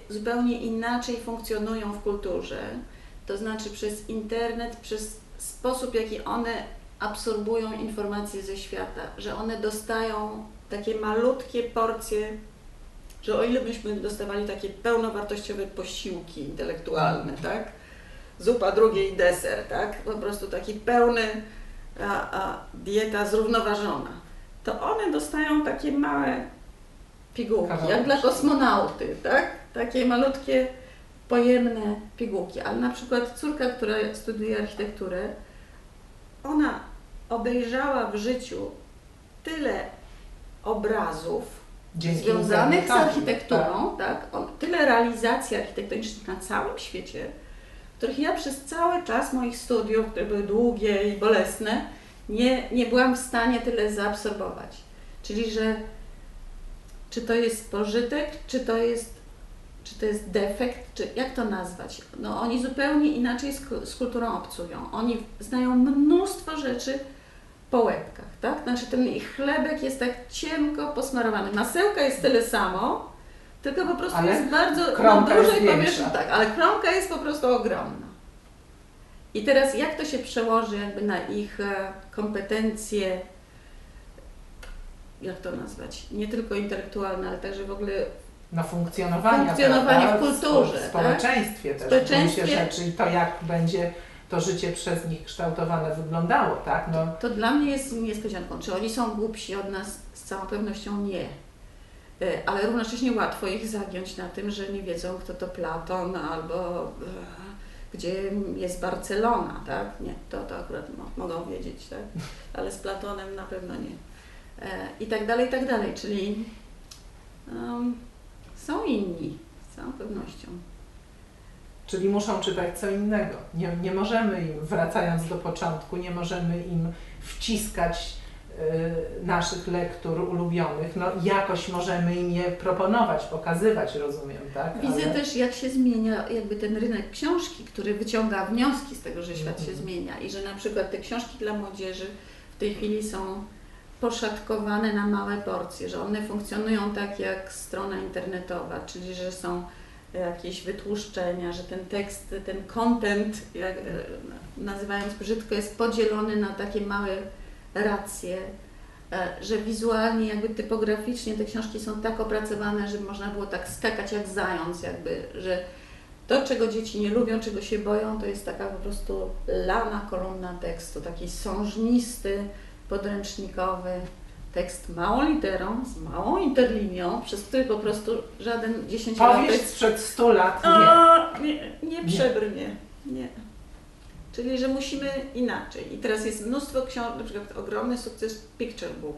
zupełnie inaczej funkcjonują w kulturze, to znaczy przez internet, przez sposób, jaki one absorbują informacje ze świata, że one dostają takie malutkie porcje, że o ile byśmy dostawali takie pełnowartościowe posiłki intelektualne, tak? Zupa drugiej deser, tak? Po prostu taki pełny a, a dieta zrównoważona. To one dostają takie małe pigułki, jak dla kosmonauty, tak? Takie malutkie, pojemne pigułki. Ale na przykład córka, która studiuje architekturę, ona obejrzała w życiu tyle obrazów Dzięki związanych z architekturą, tak? On, tyle realizacji architektonicznych na całym świecie, których ja przez cały czas moich studiów, które były długie i bolesne, nie, nie byłam w stanie tyle zaabsorbować. Czyli, że czy to jest pożytek, czy to jest, czy to jest defekt, czy jak to nazwać? No, oni zupełnie inaczej z, z kulturą obcują. Oni znają mnóstwo rzeczy po łebkach, tak? Znaczy ten ich chlebek jest tak cienko posmarowany. Masełka jest tyle samo, tylko po prostu Ale jest bardzo no, i powierzchni, tak, ale kromka jest po prostu ogromna. I teraz jak to się przełoży jakby na ich e, kompetencje, jak to nazwać, nie tylko intelektualne, ale także w ogóle Na funkcjonowanie, Funkcjonowanie prawda? w kulturze, W tak? społeczeństwie też. Społeczeństwie. W rzeczy i to, jak będzie to życie przez nich kształtowane wyglądało, tak? No, To dla mnie jest niespodzianką. Czy oni są głupsi od nas? Z całą pewnością nie. E, Ale równocześnie łatwo ich zagiąć na tym, że nie wiedzą, kto to Platon albo e, gdzie jest Barcelona, tak? Nie, to, to akurat mo- mogą wiedzieć, tak? Ale z Platonem na pewno nie. E, I tak dalej, i tak dalej. Czyli em, są inni, z całą pewnością. Czyli muszą czytać co innego. Nie, nie możemy im, wracając do początku, nie możemy im wciskać naszych lektur ulubionych. No jakoś możemy im je proponować, pokazywać, rozumiem, tak? Widzę Ale- też, jak się zmienia jakby ten rynek książki, który wyciąga wnioski z tego, że świat się Mhm. zmienia i że na przykład te książki dla młodzieży w tej chwili są poszatkowane na małe porcje, że one funkcjonują tak jak strona internetowa, czyli że są jakieś wytłuszczenia, że ten tekst, ten content, jak, e, nazywając brzydko, jest podzielony na takie małe racje, e, że wizualnie, jakby typograficznie te książki są tak opracowane, żeby można było tak skakać jak zając, jakby, że to, czego dzieci nie lubią, czego się boją, to jest taka po prostu lana kolumna tekstu, taki sążnisty, podręcznikowy tekst małą literą, z małą interlinią, przez który po prostu żaden dziesięciolatek Powieść sprzed 100 lat nie. nie, nie Nie. przebrnie. Nie. Czyli, że musimy inaczej. I teraz jest mnóstwo książek, na przykład ogromny sukces Picture Book.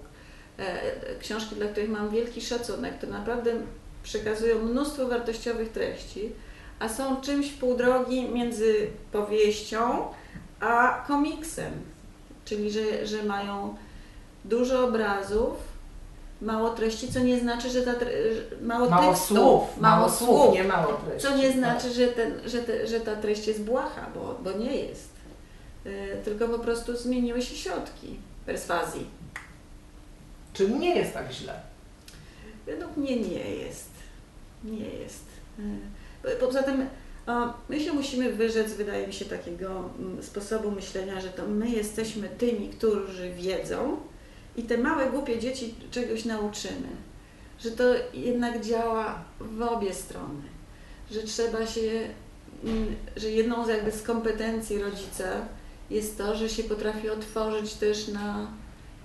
E, e, książki, dla których mam wielki szacunek, to naprawdę przekazują mnóstwo wartościowych treści, a są czymś w pół drogi między powieścią a komiksem. Czyli, że, że mają dużo obrazów, mało treści, co nie znaczy, że ta mało, Mało tekstu, słów, mało słów, nie mało treści. co nie znaczy, że, ten, że, te, że ta treść jest błaha, bo, bo nie jest. Y, tylko po prostu zmieniły się środki perswazji. Czyli nie jest tak źle. Według mnie nie jest. Nie jest. Po- Poza tym my się musimy wyrzec, wydaje mi się, takiego mm, sposobu myślenia, że to my jesteśmy tymi, którzy wiedzą i te małe, głupie dzieci czegoś nauczymy. Że to jednak działa w obie strony. Że trzeba się, mm, że jedną z jakby z kompetencji rodzica jest to, że się potrafi otworzyć też na,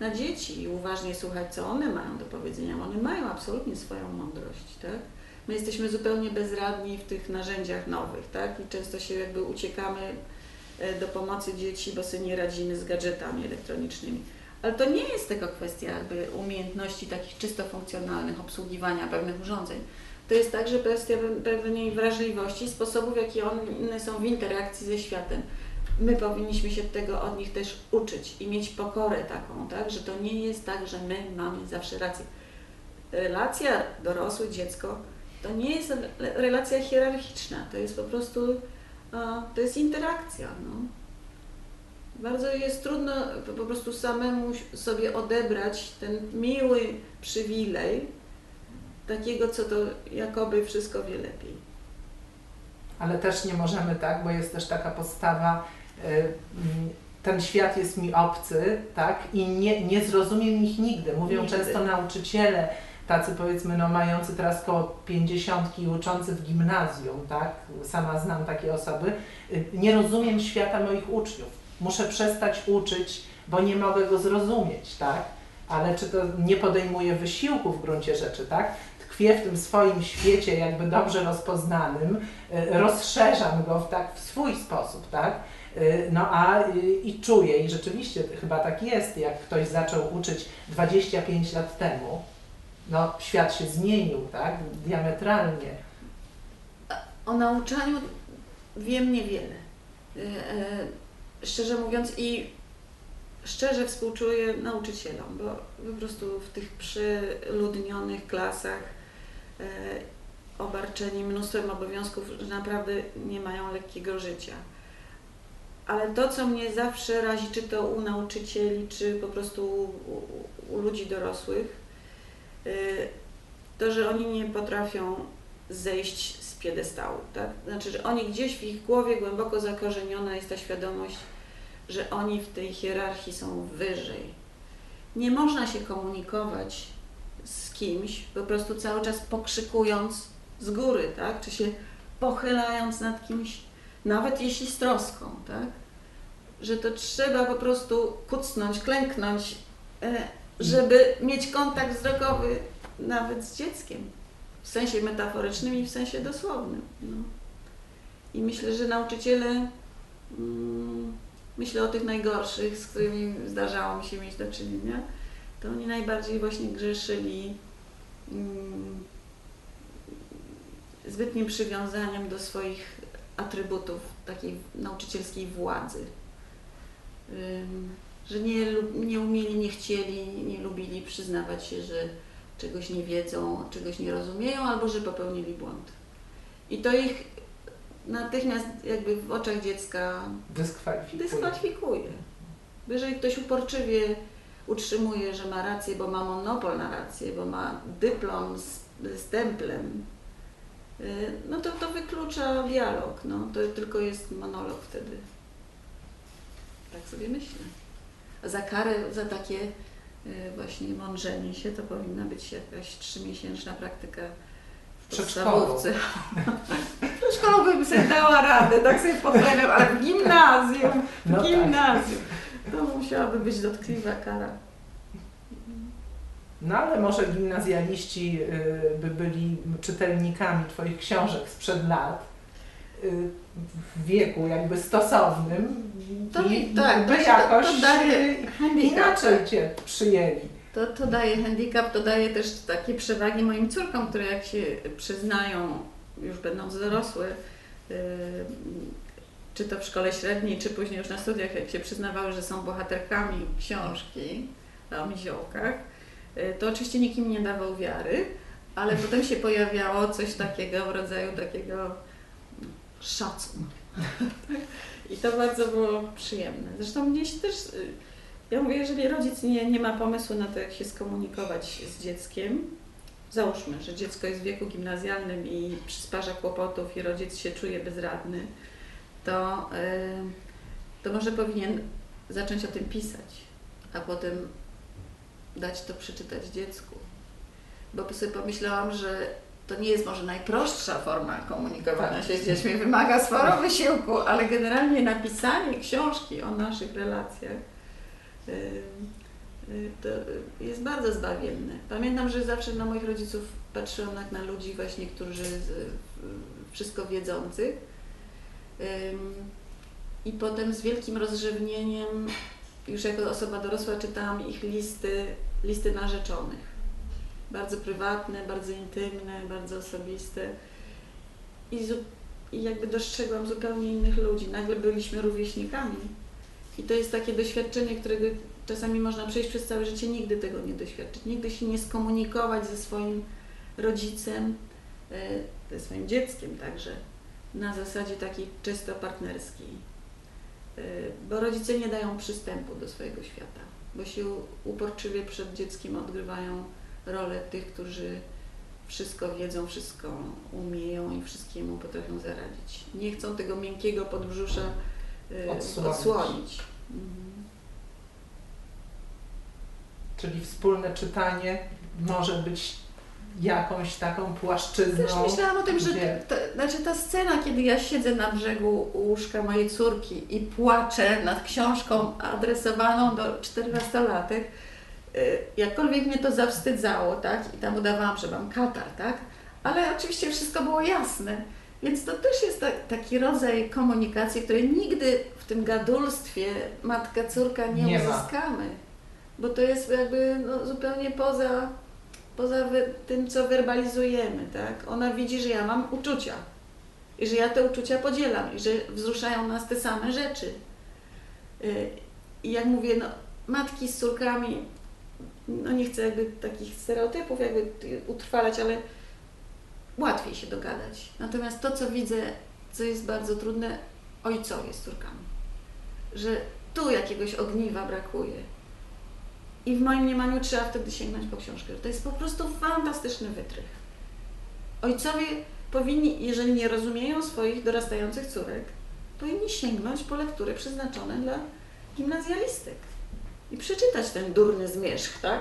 na dzieci i uważnie słuchać, co one mają do powiedzenia. One mają absolutnie swoją mądrość, tak? My jesteśmy zupełnie bezradni w tych narzędziach nowych, tak? I często się jakby uciekamy e, do pomocy dzieci, bo sobie nie radzimy z gadżetami elektronicznymi. Ale to nie jest tylko kwestia jakby umiejętności takich czysto funkcjonalnych, obsługiwania pewnych urządzeń. To jest także kwestia pe- pewnej wrażliwości, sposobów, w jaki one są w interakcji ze światem. My powinniśmy się tego od nich też uczyć i mieć pokorę taką, tak? Że to nie jest tak, że my mamy zawsze rację. Relacja dorosły, dziecko to nie jest re- relacja hierarchiczna, to jest po prostu to jest interakcja. No. Bardzo jest trudno po- prostu samemu sobie odebrać ten miły przywilej takiego, co to jakoby wszystko wie lepiej. Ale też nie możemy tak, bo jest też taka postawa y, mm, ten świat jest mi obcy, tak, i nie, nie zrozumiem ich nigdy. Mówią Nigdy. często nauczyciele, tacy powiedzmy, no mający teraz koło pięćdziesiątki i uczący w gimnazjum, tak, sama znam takie osoby, y, nie rozumiem świata moich uczniów. Muszę przestać uczyć, bo nie mogę go zrozumieć, tak, ale czy to nie podejmuję wysiłku w gruncie rzeczy, tak, tkwię w tym swoim świecie jakby dobrze rozpoznanym, y, rozszerzam go w, tak, w swój sposób, tak, Y, No a y, i czuję, i rzeczywiście chyba tak jest, jak ktoś zaczął uczyć 25 lat temu, no świat się zmienił, tak, diametralnie. O nauczaniu wiem niewiele. Szczerze mówiąc i szczerze współczuję nauczycielom, bo po prostu w tych przyludnionych klasach e, obarczeni mnóstwem obowiązków, naprawdę nie mają lekkiego życia. Ale to, co mnie zawsze razi, czy to u nauczycieli, czy po prostu u, u, ludzi dorosłych, e, to, że oni nie potrafią zejść piedestału, tak? Znaczy, że oni gdzieś w ich głowie głęboko zakorzeniona jest ta świadomość, że oni w tej hierarchii są wyżej. Nie można się komunikować z kimś, po prostu cały czas pokrzykując z góry, tak? Czy się pochylając nad kimś, nawet jeśli z troską, tak? Że to trzeba po prostu kucnąć, klęknąć, e, żeby mieć kontakt wzrokowy nawet z dzieckiem. W sensie metaforycznym i w sensie dosłownym. No. I myślę, że nauczyciele, mm, myślę o tych najgorszych, z którymi zdarzało mi się mieć do czynienia, to oni najbardziej właśnie grzeszyli mm, zbytnim przywiązaniem do swoich atrybutów takiej nauczycielskiej władzy. Że nie, nie umieli, nie chcieli, nie lubili przyznawać się, że czegoś nie wiedzą, czegoś nie rozumieją, albo że popełnili błąd. I to ich natychmiast jakby w oczach dziecka Dyskwalifikuje. dyskwalifikuje. Jeżeli ktoś uporczywie utrzymuje, że ma rację, bo ma monopol na rację, bo ma dyplom z, z templem, y, no to to wyklucza dialog. No. To tylko jest monolog wtedy. Tak sobie myślę. A za karę, za takie właśnie mądrzenie się, to powinna być jakaś trzymiesięczna praktyka w podstawówce. Przedszkolu bym sobie dała radę, tak sobie pochlebiam, ale w gimnazjum, w No tak. gimnazjum, to musiałaby być dotkliwa kara. No ale może gimnazjaliści y, by byli czytelnikami Twoich książek sprzed lat, y, w wieku jakby stosownym To i tak, by to- jakoś to daje y, handicap. inaczej Cię przyjęli. To, to daje handicap, to daje też takie przewagi moim córkom, które jak się przyznają, już będąc dorosłe, yy, czy to w szkole średniej, czy później już na studiach, jak się przyznawały, że są bohaterkami książki o miziołkach, yy, to oczywiście nikt im nie dawał wiary, ale potem się pojawiało coś takiego w rodzaju takiego szacun. I to bardzo było przyjemne. Zresztą się też y, ja mówię, jeżeli rodzic nie, nie ma pomysłu na to, jak się skomunikować z dzieckiem, załóżmy, że dziecko jest w wieku gimnazjalnym i przysparza kłopotów i rodzic się czuje bezradny, to, y, to może powinien zacząć o tym pisać, a potem dać to przeczytać dziecku. Bo sobie pomyślałam, że to nie jest może najprostsza forma komunikowania się z dziećmi, wymaga sporo wysiłku, ale generalnie napisanie książki o naszych relacjach y, y, to jest bardzo zbawienne. Pamiętam, że zawsze na moich rodziców patrzyłam jak na ludzi właśnie, którzy wszystko wiedzących. I potem z wielkim rozrzewnieniem, już jako osoba dorosła, czytałam ich listy, listy narzeczonych. Bardzo prywatne, bardzo intymne, bardzo osobiste. I, I jakby dostrzegłam zupełnie innych ludzi. Nagle byliśmy rówieśnikami. I to jest takie doświadczenie, którego czasami można przejść przez całe życie, nigdy tego nie doświadczyć. Nigdy się nie skomunikować ze swoim rodzicem, e, ze swoim dzieckiem także, na zasadzie takiej czysto partnerskiej. E, Bo rodzice nie dają przystępu do swojego świata, bo się uporczywie przed dzieckiem odgrywają rolę tych, którzy wszystko wiedzą, wszystko umieją i wszystkiemu potrafią zaradzić. Nie chcą tego miękkiego podbrzusza y, Odsłonić. odsłonić. Mhm. Czyli wspólne czytanie może być jakąś taką płaszczyzną. Też myślałam o tym, że gdzie- to, znaczy ta scena, kiedy ja siedzę na brzegu łóżka mojej córki i płaczę nad książką adresowaną do 14-latek, y, jakkolwiek mnie to zawstydzało, tak? I tam udawałam, że mam katar, tak? Ale oczywiście wszystko było jasne. Więc to też jest ta, taki rodzaj komunikacji, której nigdy w tym gadulstwie matka-córka nie, Nie uzyskamy. Bo to jest jakby no, zupełnie poza, poza tym, co werbalizujemy, tak? Ona widzi, że ja mam uczucia i że ja te uczucia podzielam i że wzruszają nas te same rzeczy. Y, I jak mówię, no, matki z córkami, no nie chcę jakby takich stereotypów jakby utrwalać, ale łatwiej się dogadać. Natomiast to, co widzę, co jest bardzo trudne, ojcowie z córkami. Że tu jakiegoś ogniwa brakuje. I w moim mniemaniu trzeba wtedy sięgnąć po książkę. To jest po prostu fantastyczny wytrych. Ojcowie powinni, jeżeli nie rozumieją swoich dorastających córek, powinni sięgnąć po lektury przeznaczone dla gimnazjalistek. I przeczytać ten durny zmierzch, tak?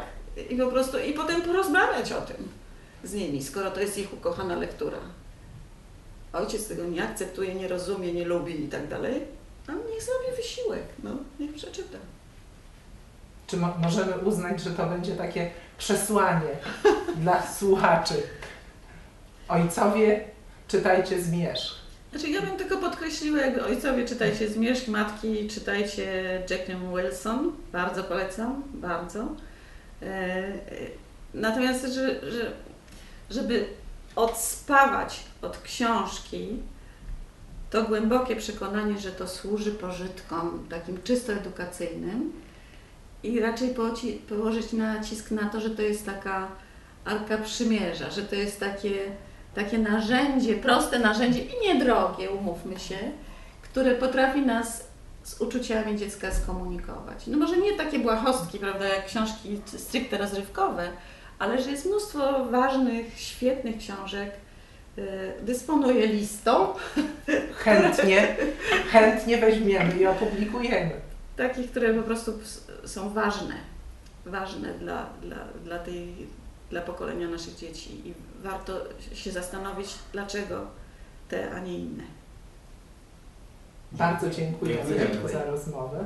I po prostu, i potem porozmawiać o tym z nimi, skoro to jest ich ukochana lektura. Ojciec tego nie akceptuje, nie rozumie, nie lubi i tak dalej, a niech zrobi wysiłek, no, niech przeczyta. Czy mo- możemy uznać, że to będzie takie przesłanie dla słuchaczy? Ojcowie, czytajcie zmierzch. Znaczy ja bym tylko podkreśliła, jakby ojcowie czytajcie Zmierzch, matki czytajcie Jacqueline Wilson, bardzo polecam, bardzo. E, e, Natomiast, że, że, żeby odspawać od książki to głębokie przekonanie, że to służy pożytkom takim czysto edukacyjnym i raczej położyć nacisk na to, że to jest taka arka przymierza, że to jest takie takie narzędzie, proste narzędzie i niedrogie, umówmy się, które potrafi nas z uczuciami dziecka skomunikować. No może nie takie błahostki, prawda, jak książki stricte rozrywkowe, ale że jest mnóstwo ważnych, świetnych książek. Y, Dysponuję listą Chętnie, chętnie weźmiemy i opublikujemy. takich, które po prostu są ważne, ważne dla, dla, dla, tej, dla pokolenia naszych dzieci i warto się zastanowić, dlaczego te, a nie inne. Bardzo dziękujemy Dziękujemy. za rozmowę.